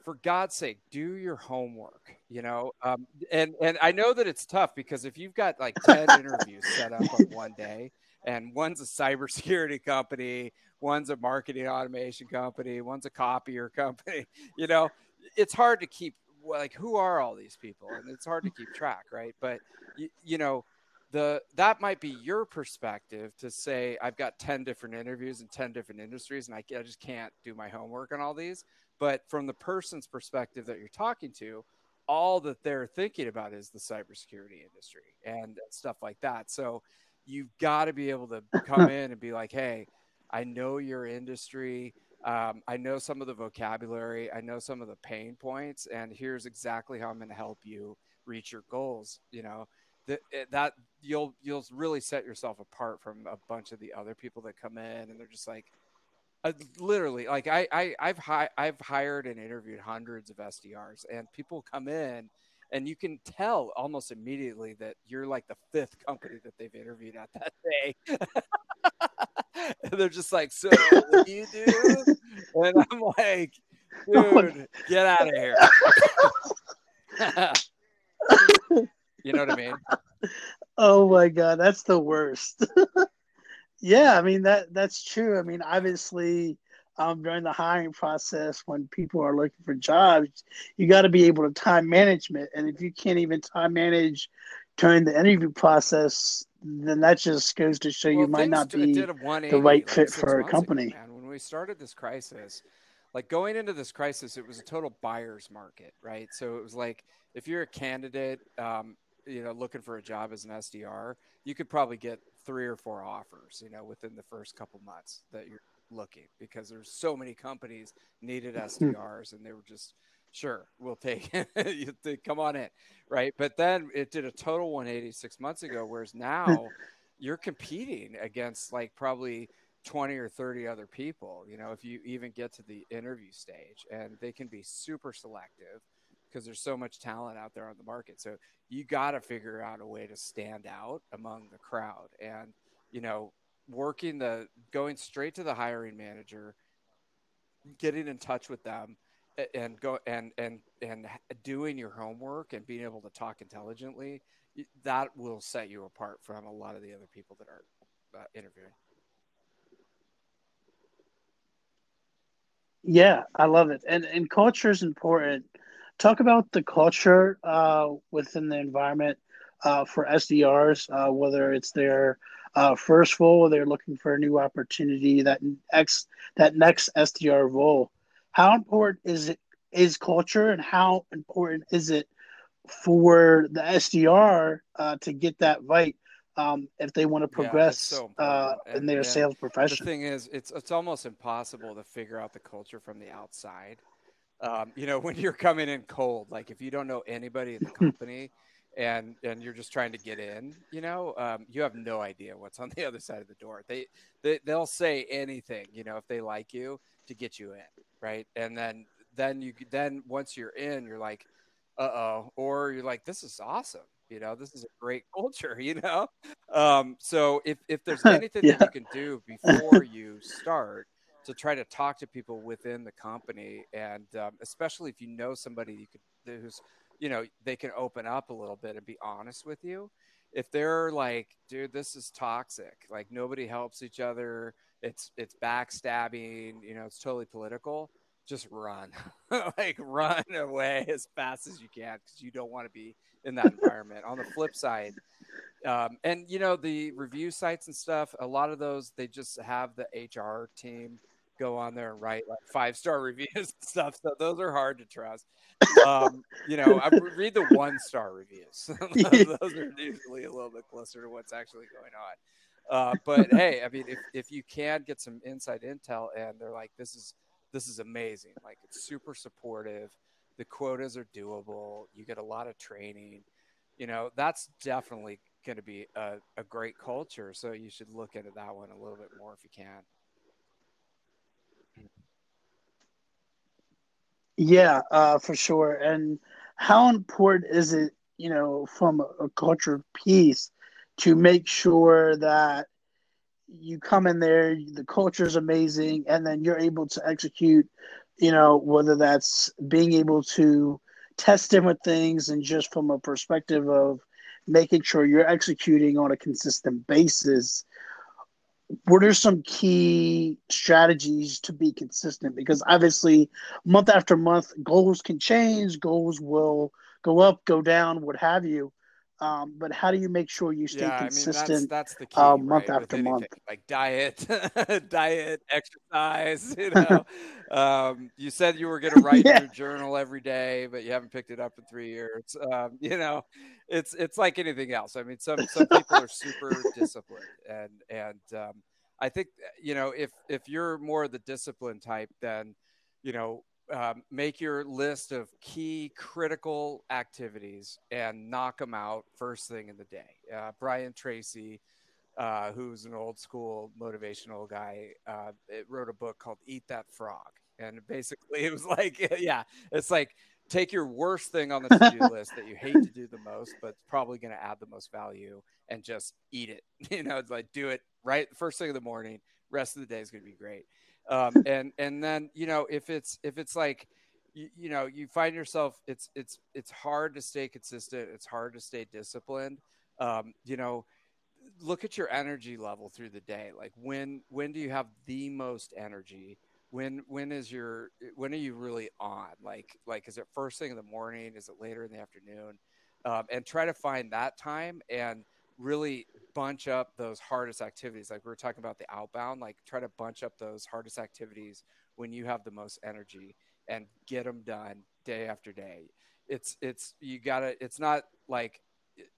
for God's sake, do your homework, you know? Um, and and I know that it's tough because if you've got like 10 interviews set up on one day, and one's a cybersecurity company, one's a marketing automation company, one's a copier company. You know, it's hard to keep like who are all these people, and it's hard to keep track, right? But you, you know, the that might be your perspective to say I've got ten different interviews in ten different industries, and I, I just can't do my homework on all these. But from the person's perspective that you're talking to, all that they're thinking about is the cybersecurity industry and stuff like that. So you've got to be able to come in and be like, hey, I know your industry. Um, I know some of the vocabulary. I know some of the pain points, and here's exactly how I'm going to help you reach your goals. You know, that eh, that you'll you'll really set yourself apart from a bunch of the other people that come in, and they're just like, uh, literally, like I, I I've hi- I've hired and interviewed hundreds of SDRs, and people come in and you can tell almost immediately that you're like the fifth company that they've interviewed at that day. and they're just like, "So, what do you do?" And I'm like, "Dude, get out of here." you know what I mean? Oh my god, that's the worst. Yeah, I mean that that's true. I mean, obviously, um, during the hiring process when people are looking for jobs, you got to be able to time management. And if you can't even time manage during the interview process, then that just goes to show well, you might not be the right fit like for a company. Ago, man. When we started this crisis, like going into this crisis, it was a total buyer's market, right? So it was like if you're a candidate, um, you know, looking for a job as an SDR, you could probably get three or four offers, you know, within the first couple months that you're looking because there's so many companies needed hmm. SDRs and they were just sure we'll take you come on in right? But then it did a total 180 six months ago whereas now you're competing against like probably 20 or 30 other people you know if you even get to the interview stage and they can be super selective because there's so much talent out there on the market. So you got to figure out a way to stand out among the crowd. And you know working the going straight to the hiring manager, getting in touch with them and go and and and doing your homework and being able to talk intelligently that will set you apart from a lot of the other people that are uh, interviewing. Yeah i love it. And and culture is important talk about the culture uh, within the environment uh, for SDRs, uh, whether it's their uh, first role, or they're looking for a new opportunity, that next that next SDR role. How important is it is culture, and how important is it for the SDR uh, to get that right um, if they want to progress yeah, so uh, in their sales profession? The thing is, it's it's almost impossible to figure out the culture from the outside. Um, you know, when you're coming in cold, like if you don't know anybody in the company and and you're just trying to get in you know um, you have no idea what's on the other side of the door. They, they they'll say anything you know if they like you to get you in right? And then then you then once you're in you're like uh-oh or you're like this is awesome you know this is a great culture you know? Um, so if if there's anything yeah. that you can do before you start to try to talk to people within the company and um, especially if you know somebody you could who's you know they can open up a little bit and be honest with you. If they're like dude this is toxic. Like nobody helps each other. It's it's backstabbing. You know it's totally political just run. Like run away as fast as you can because you don't want to be in that environment. On the flip side um, and you know the review sites and stuff a lot of those they just have the hr team go on there and write like five star reviews and stuff. So those are hard to trust. Um, you know, I read the one star reviews. those are usually a little bit closer to what's actually going on. Uh, but hey, I mean, if, if you can get some inside intel and they're like, this is this is amazing, like it's super supportive, the quotas are doable, you get a lot of training, you know, that's definitely going to be a, a great culture. So you should look into that one a little bit more if you can. Yeah, uh, for sure. And how important is it, you know, from a, culture piece to make sure that you come in there, the culture is amazing, and then you're able to execute, you know, whether that's being able to test different things and just from a perspective of making sure you're executing on a consistent basis what are some key strategies to be consistent? Because obviously, month after month, goals can change, goals will go up, go down, what have you. Um, but how do you make sure you stay yeah, consistent? I mean, that's, that's the key, uh, month right? after month, like diet, diet, exercise. You know, um, you said you were going to write yeah. your journal every day, but you haven't picked it up in three years. Um, you know, it's it's like anything else. I mean, some some people are super disciplined, and and um, I think you know if if you're more of the disciplined type, then you know um, make your list of key critical activities and knock them out first thing in the day. Uh, Brian Tracy, uh, who's an old school motivational guy, uh, wrote a book called Eat That Frog. And basically, it was like, yeah, it's like take your worst thing on the to do list that you hate to do the most, but it's probably going to add the most value and just eat it. You know, it's like do it right first thing in the morning. Rest of the day is going to be great um, and and then you know if it's if it's like you, you know you find yourself it's it's it's hard to stay consistent it's hard to stay disciplined. Um, you know look at your energy level through the day. Like when when do you have the most energy? When when is your when are you really on? Like like is it first thing in the morning? Is it later in the afternoon? Um, and try to find that time and really bunch up those hardest activities. Like we were talking about the outbound, like try to bunch up those hardest activities when you have the most energy and get them done day after day. It's, it's, you gotta, it's not like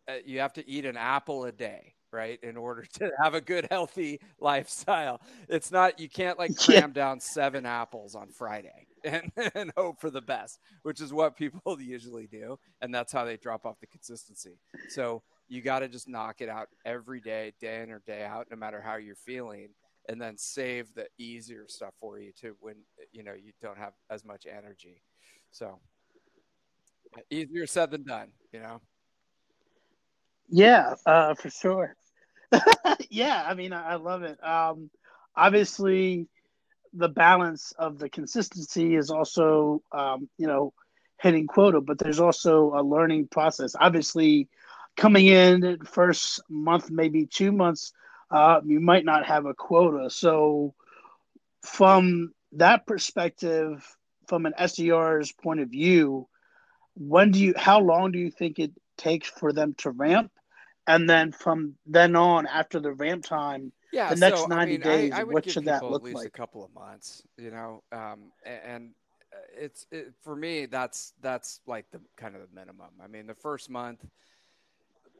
uh, you have to eat an apple a day, right? In order to have a good, healthy lifestyle. It's not, you can't like cram down seven apples on Friday. And, and hope for the best, which is what people usually do. And that's how they drop off the consistency. So you got to just knock it out every day, day in or day out, no matter how you're feeling, and then save the easier stuff for you to when you know you don't have as much energy. So easier said than done, you know. Yeah, uh, for sure. yeah, I mean, I, I love it. Um, obviously, the balance of the consistency is also, um, you know, hitting quota, but there's also a learning process. Obviously, coming in first month, maybe two months, uh, you might not have a quota. So, from that perspective, from an SDR's point of view, when do you how long do you think it takes for them to ramp? And then from then on after the ramp time yeah the next so, 90 I mean, days I, I what should that look at least like? a couple of months you know um, and uh, it's it, for me that's that's like the kind of the minimum. I mean the first month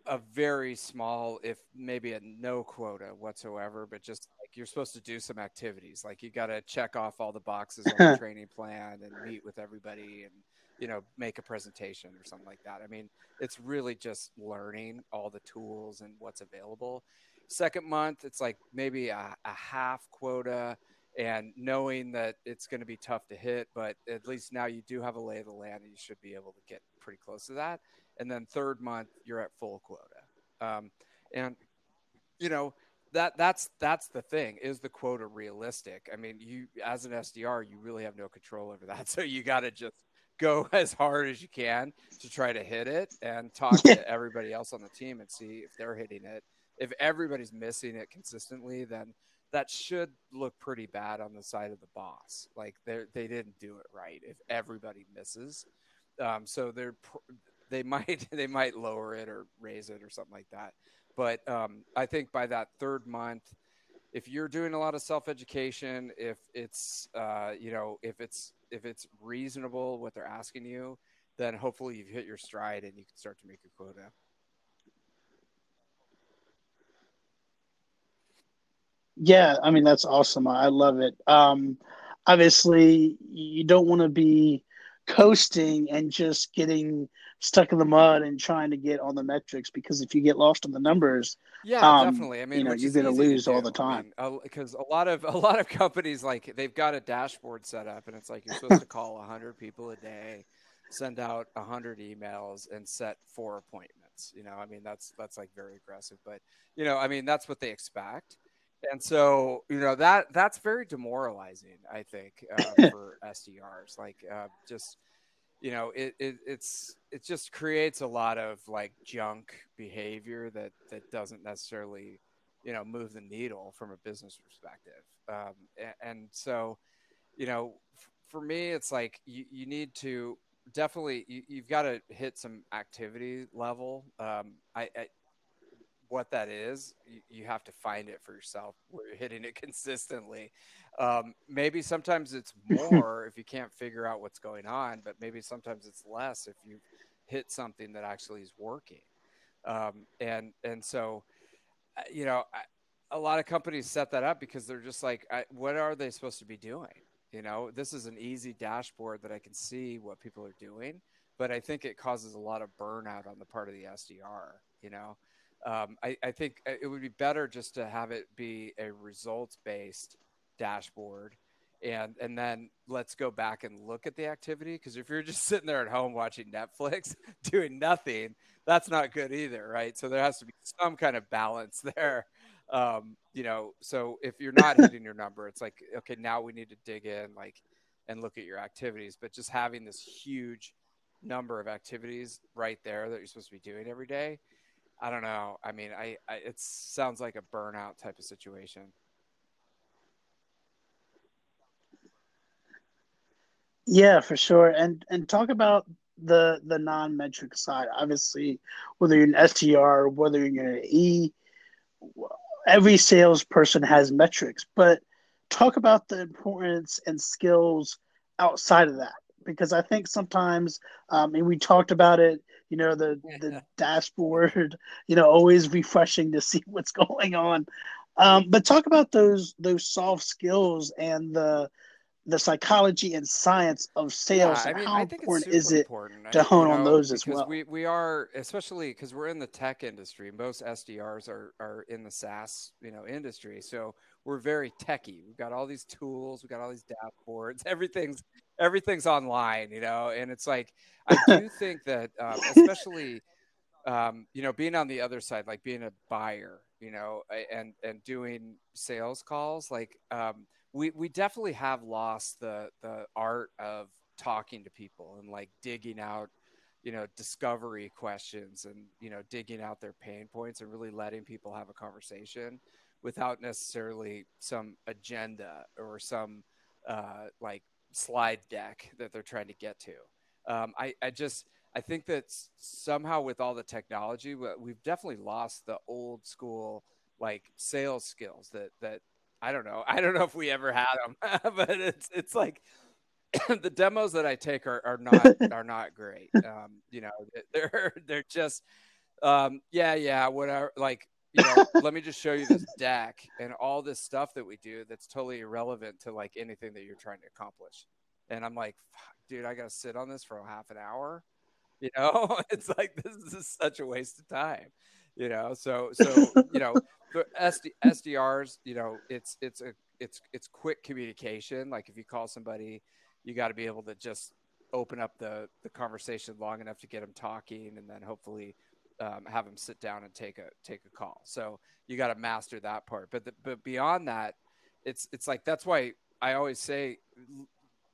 a very small, if maybe a no quota whatsoever, but just like you're supposed to do some activities. Like you got to check off all the boxes on the training plan and meet with everybody and, you know, make a presentation or something like that. I mean, it's really just learning all the tools and what's available. Second month, it's like maybe a, a half quota and knowing that it's going to be tough to hit, but at least now you do have a lay of the land and you should be able to get pretty close to that and then third month you're at full quota. Um, and you know that that's that's the thing is the quota realistic? I mean, you as an SDR, you really have no control over that, so you got to just go as hard as you can to try to hit it and talk Yeah. to everybody else on the team and see if they're hitting it. If everybody's missing it consistently, then that should look pretty bad on the side of the boss. Like they they didn't do it right. If everybody misses, um, so they're they might they might lower it or raise it or something like that. But um, I think by that third month, if you're doing a lot of self education, if it's uh, you know if it's if it's reasonable what they're asking you, then hopefully you've hit your stride and you can start to make your quota. Yeah, I mean that's awesome. I love it. Um, obviously, you don't want to be coasting and just getting stuck in the mud and trying to get on the metrics because if you get lost on the numbers, Yeah, um, definitely. I mean, you know, you're going to lose all the I time. mean, because a lot of a lot of companies like they've got a dashboard set up, and it's like you're supposed to call 100 people a day, send out 100 emails, and set four appointments. You know, I mean, that's that's like very aggressive, but you know, I mean, that's what they expect, and so you know that that's very demoralizing. I think uh, for SDRs, like uh, just you know it, it it's it just creates a lot of like junk behavior that that doesn't necessarily you know move the needle from a business perspective um, and, and so you know f- for me it's like you, you need to definitely you, you've got to hit some activity level um, I, I what that is you, you have to find it for yourself where you're hitting it consistently. Um, maybe sometimes it's more if you can't figure out what's going on but maybe sometimes it's less if you hit something that actually is working. Um, and and so uh, you know I, a lot of companies set that up because they're just like I, what are they supposed to be doing? You know this is an easy dashboard that i can see what people are doing but i think it causes a lot of burnout on the part of the sdr you know um, I, I think uh, it would be better just to have it be a results based dashboard. And and then let's go back and look at the activity because if you're just sitting there at home watching netflix doing nothing that's not good either right? So there has to be some kind of balance there. Um, you know so if you're not hitting your number it's like okay now we need to dig in like and look at your activities. But just having this huge number of activities right there that you're supposed to be doing every day i don't know i mean i, I it sounds like a burnout type of situation Yeah, for sure. And and talk about the the non-metric side. Obviously, whether you're an SDR, whether you're an E, every salesperson has metrics, but talk about the importance and skills outside of that because I think sometimes, um, and we talked about it, you know, the the dashboard, you know, always refreshing to see what's going on. Um, but talk about those those soft skills and the the psychology and science of Yeah, sales I mean, how I important is it important. I, to you hone on know, those as because well? we we are, especially because we're in the tech industry. Most SDRs are are in the SaaS, you know, industry. So we're very techy. We've got all these tools. We've got all these dashboards. Everything's everything's online, you know. And it's like I do think that, um, especially, um, you know, being on the other side, like being a buyer, you know, and and doing sales calls, like. Um, we we definitely have lost the the art of talking to people and like digging out you know discovery questions and you know digging out their pain points and really letting people have a conversation without necessarily some agenda or some uh, like slide deck that they're trying to get to um, I, I just I think that somehow with all the technology, we've definitely lost the old school like sales skills that that I don't know. I don't know if we ever had them, but it's it's like the demos that I take are, are not are not great. Um, you know, they're they're just um, yeah, yeah, whatever. Like, you know, let me just show you this deck and all this stuff that we do that's totally irrelevant to like anything that you're trying to accomplish. And I'm like, dude, I got to sit on this for a half an hour. You know, it's like this is such a waste of time. You know, so so you know, the SD, SDRs, you know, it's it's a it's it's quick communication. Like if you call somebody, you got to be able to just open up the the conversation long enough to get them talking, and then hopefully um, have them sit down and take a take a call. So you got to master that part. But the, but beyond that, it's it's like that's why I always say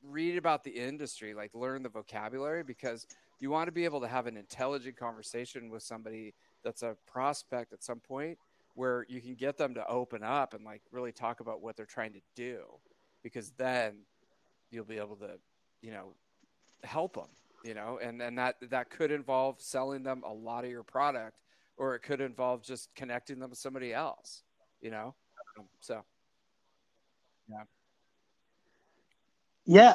read about the industry, like learn the vocabulary because you want to be able to have an intelligent conversation with somebody that's a prospect at some point where you can get them to open up and like really talk about what they're trying to do because then you'll be able to you know help them you know and and that that could involve selling them a lot of your product or it could involve just connecting them with somebody else you know? Um, so. Yeah. Yeah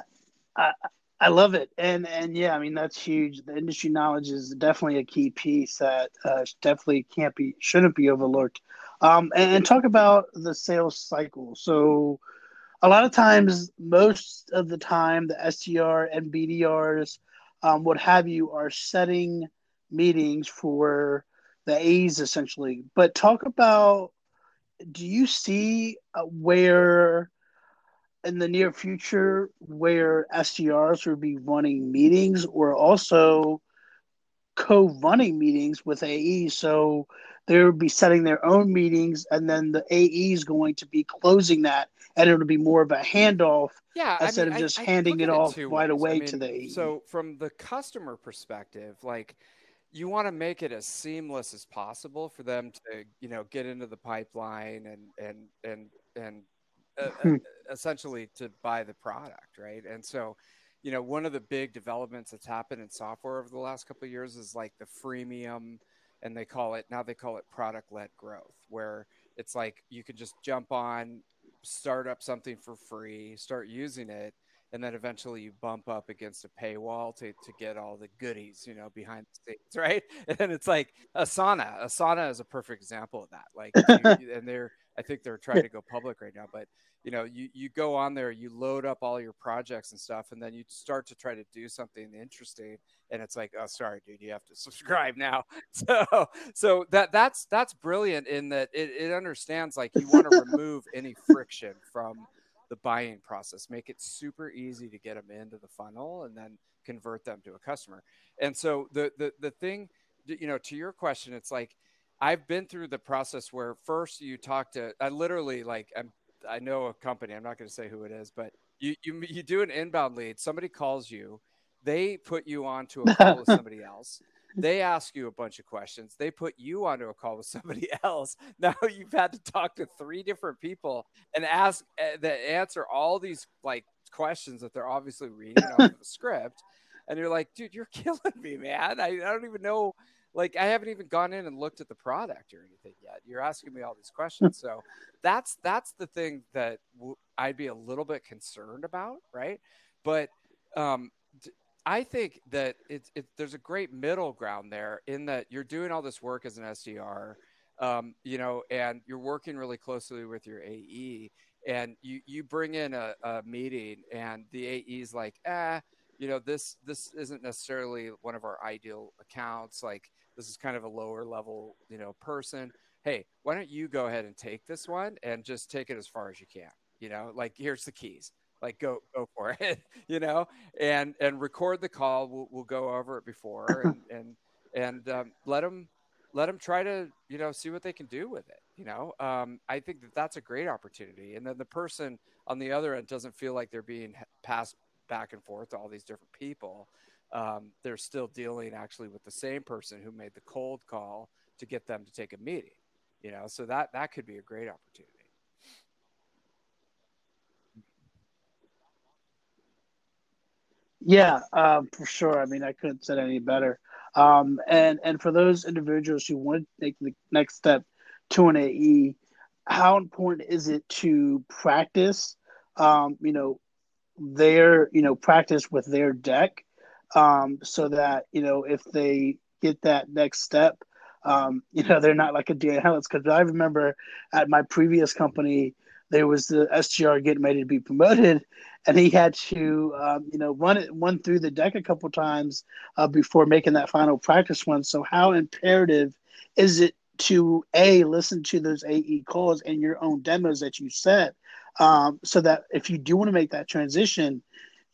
I, I love it. And and yeah i mean that's huge. The industry knowledge is definitely a key piece that uh, definitely can't be shouldn't be overlooked. Um, and, and talk about the sales cycle. So a lot of times most of the time the sdr and bdrs um, what have you, are setting meetings for the A's essentially. But talk about do you see uh, where in the near future where SDRs would be running meetings or also co-running meetings with AEs? So they will be setting their own meetings and then the AE is going to be closing that and it'll be more of a handoff yeah, instead I mean, of just I, handing I it off right away I mean, to the AE. So from the customer perspective, like you want to make it as seamless as possible for them to, you know, get into the pipeline and and and and uh, hmm. essentially to buy the product, right? And so, you know, one of the big developments that's happened in software over the last couple of years is like the freemium, and they call it now they call it product led growth, where it's like you can just jump on start up something for free, start using it, and then eventually you bump up against a paywall to, to get all the goodies, you know, behind the scenes, right? And it's like Asana. Asana is a perfect example of that. Like, you, and they're, I think they're trying to go public right now, but you know, you, you go on there, you load up all your projects and stuff, and then you start to try to do something interesting. And it's like, oh, sorry, dude, you have to subscribe now. So, so that that's that's brilliant in that it, it understands like you want to remove any friction from the buying process, make it super easy to get them into the funnel, and then convert them to a customer. And so the the the thing, you know, to your question, it's like I've been through the process where first you talk to I literally like I'm I know a company. I'm not going to say who it is, but you you you do an inbound lead. Somebody calls you, they put you on to a call with somebody else. They ask you a bunch of questions. They put you onto a call with somebody else. Now you've had to talk to three different people and ask uh, that answer all these like questions that they're obviously reading off of the script. And you're like, dude, you're killing me, man. I, I don't even know like I haven't even gone in and looked at the product or anything yet. You're asking me all these questions, so that's that's the thing that w- I'd be a little bit concerned about, right? But um, I think that it's it, there's a great middle ground there in that you're doing all this work as an SDR, um, you know, and you're working really closely with your AE, and you you bring in a, a meeting, and the AE is like, ah. Eh, you know this this isn't necessarily one of our ideal accounts like this is kind of a lower level, you know, person. Hey, why don't you go ahead and take this one and just take it as far as you can? You know, like here's the keys. Like go go for it, you know, and and record the call. We'll, we'll go over it before and and and um, let them let them try to you know see what they can do with it you know um, i think that that's a great opportunity and then the person on the other end doesn't feel like they're being passed back and forth to all these different people um, they're still dealing actually with the same person who made the cold call to get them to take a meeting you know so that that could be a great opportunity Yeah, um, for sure. I mean, I couldn't say any better. Um, and and for those individuals who want to take the next step to an AE, how important is it to practice? Um, you know, their you know practice with their deck, um, so that you know if they get that next step, um, you know they're not like a Dan Hellis. Because I remember at my previous company, there was the SDR getting ready to be promoted, and he had to, um, you know, run it run through the deck a couple times uh, before making that final practice one. So, how imperative is it to a listen to those AE calls and your own demos that you set, um, so that if you do want to make that transition,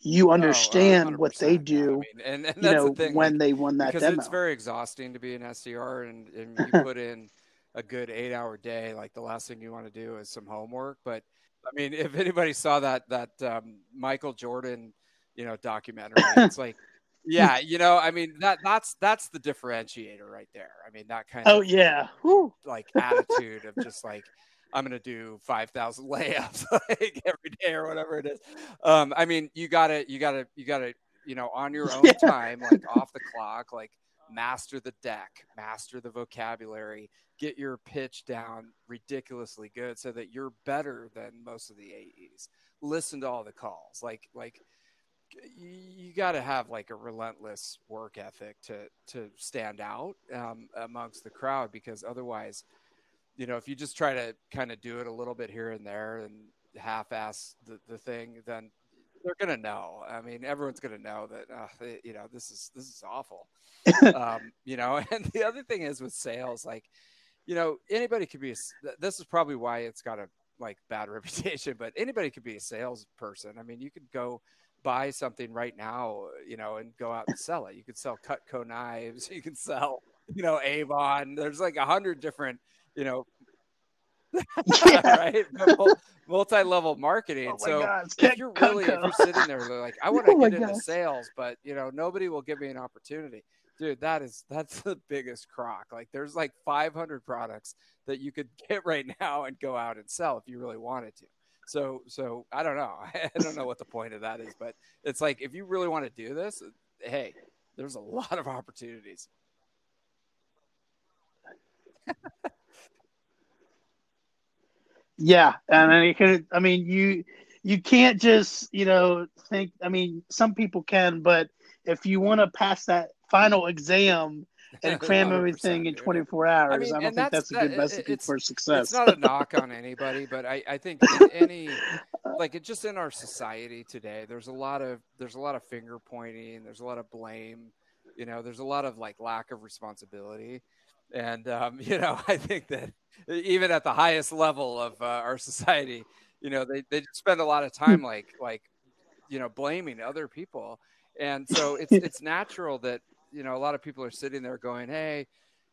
you understand oh, what they do. I mean, and, and you know, the when like, they won that because demo. It's very exhausting to be an SDR, and, and you put in a good eight hour day, like the last thing you want to do is some homework. But I mean, if anybody saw that that um, Michael Jordan, you know, documentary, it's like, yeah, you know, I mean that that's that's the differentiator right there. I mean that kind oh, of oh yeah, Woo. like attitude of just like. I'm gonna do five thousand layups like every day or whatever it is. Um, I mean, you gotta, you gotta, you gotta, you know, on your own yeah. time, like off the clock, like master the deck, master the vocabulary, get your pitch down ridiculously good so that you're better than most of the AEs. Listen to all the calls. Like like you got to have like a relentless work ethic to to stand out um, amongst the crowd because otherwise, you know, if you just try to kind of do it a little bit here and there and half-ass the, the thing, then they're gonna know. I mean, everyone's gonna know that uh, you know this is this is awful. um, you know, and the other thing is with sales, like you know, anybody could be. A, this is probably why it's got a like bad reputation, but anybody could be a salesperson. I mean, you could go buy something right now, you know, and go out and sell it. You could sell Cutco knives. You can sell, you know, Avon. There's like a hundred different, you know, right? Multi-level marketing. Oh so God, if you're really, if you're sitting there, like, I want to oh get into sales, but you know, nobody will give me an opportunity. Dude that is that's the biggest crock. Like there's like 500 products that you could get right now and go out and sell if you really wanted to. So so i don't know. I don't know what the point of that is but it's like if you really want to do this hey there's a lot of opportunities yeah and I mean, I mean you you can't just you know think i mean some people can but if you want to pass that final exam and cram everything in 24 hours. I, mean, I don't think that's, that's, a good recipe for success. It's not a knock on anybody, but I, I think any like it just in our society today, there's a lot of there's a lot of finger pointing, there's a lot of blame, you know, there's a lot of like lack of responsibility. And um, you know, I think that even at the highest level of uh, our society, you know, they, they spend a lot of time like like you know blaming other people. And so it's it's natural that you know a lot of people are sitting there going hey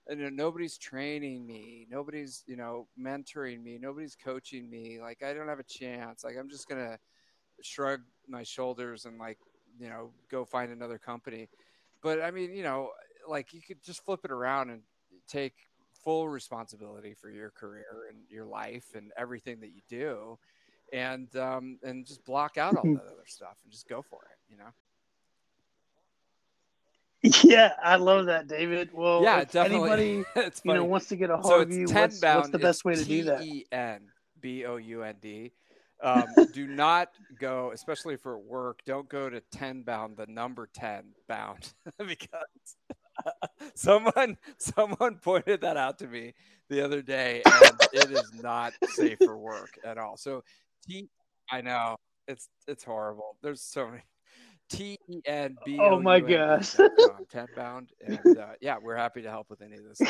you know, nobody's training me. Nobody's you know mentoring me. Nobody's coaching me. Like i don't have a chance. Like i'm just gonna shrug my shoulders and like you know go find another company. But i mean you know like you could just flip it around and take full responsibility for your career and your life and everything that you do and um and just block out all that other stuff and just go for it you know Yeah, I love that, David. Well, yeah, if definitely. anybody you know wants to get a hold so of you, what's, what's, the best way to do that? T E N B O U N D. Um, do not go, especially for work. Don't go to ten bound, the number ten bound, because someone someone pointed that out to me the other day, and it is not safe for work at all. So, T, I know it's it's horrible. There's so many T E N B. Oh my gosh. Tent bound. And uh, yeah, we're happy to help with any of this.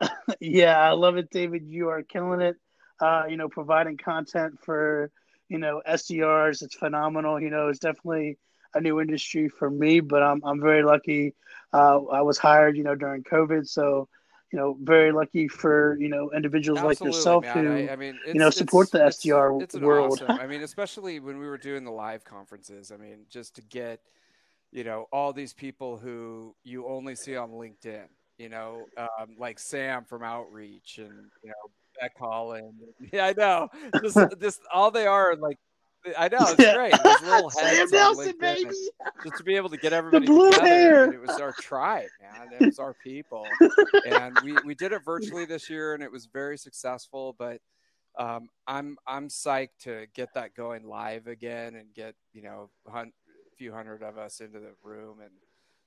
yeah, I love it, David. You are killing it. Uh, you know, providing content for, you know, SDRs. It's phenomenal. You know, it's definitely a new industry for me, but I'm, I'm very lucky. Uh, I was hired, you know, during COVID. So, you know, very lucky for you know individuals Absolutely, like yourself man. who I, I mean, you know support the SDR it's, it's world. Awesome, I mean, especially when we were doing the live conferences. I mean, just to get you know all these people who you only see on LinkedIn. You know, um, like Sam from Outreach, and you know Becc Holland. Yeah, I know. Just, just all they are like. I know it's great. These little heads Sam Nelson, baby. Just to be able to get everybody blue together. hair. It was our tribe, man. It was our people, and we we did it virtually this year, and it was very successful. But um, I'm I'm psyched to get that going live again and get you know a few hundred of us into the room and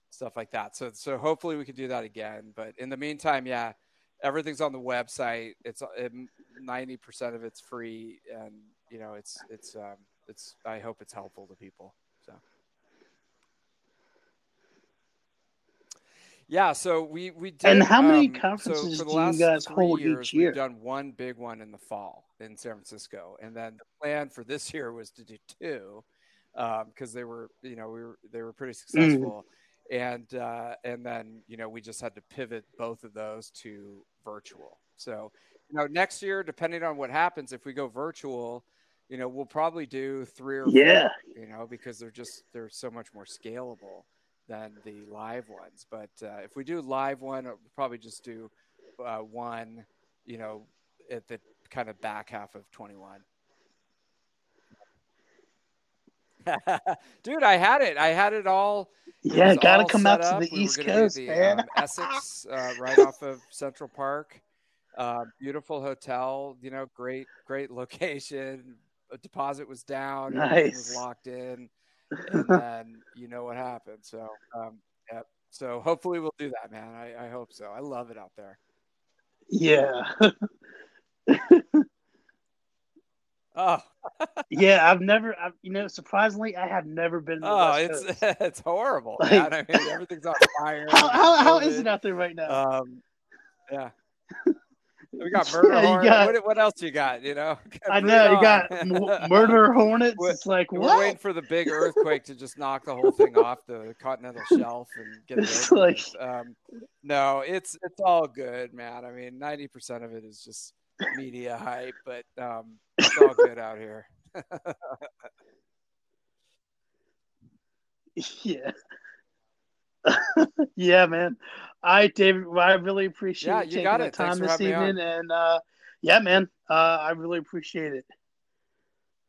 stuff like that. So so hopefully we can do that again. But in the meantime, yeah, everything's on the website. It's ninety percent of it's free, and you know it's it's um, it's. I hope it's helpful to people. So. Yeah, so we we did. And how many um, conferences so for the do you guys hold each years, year? We've done one big one in the fall in San Francisco, and then the plan for this year was to do two because they were, you know, we were they were pretty Mm. And uh, and then you know we just had to pivot both of those to virtual. So you know next year, depending on what happens, if we go virtual, you know we'll probably do three or Yeah. four, you know, because they're just they're so much more scalable than the live ones. But uh, if we do live one, we'll probably just do uh, one, you know, at the kind of back half of 21. Dude, I had it. I had it all. it Yeah, gotta all come out to up. the We East Coast, the, man. um, Essex, uh, right off of Central Park. Uh, beautiful hotel. You know, great, great location. A deposit was down. everything was Nice. locked in, and then you know what happened. So, um, yeah. So hopefully we'll do that, man. I, I hope so. I love it out there. Yeah. Oh, yeah, I've never, I've, you know, surprisingly, I have never been oh, it's Coast. it's horrible, Like- man. I mean, everything's on fire. How, how, how is it out there right now? Um, yeah. We got murder Yeah, you got- what, what else you got? You know, I know you got m- murder hornets. It's like We're what? waiting for the big earthquake to just knock the whole thing off the continental shelf and get it It's like- Um, no, it's it's all good, man. I mean, ninety percent of it is just media hype, but um, it's all good out here. Yeah. yeah, man. I David, I really appreciate Yeah, you you taking got the time this having me on. evening, and uh, yeah, man, uh, I really appreciate it.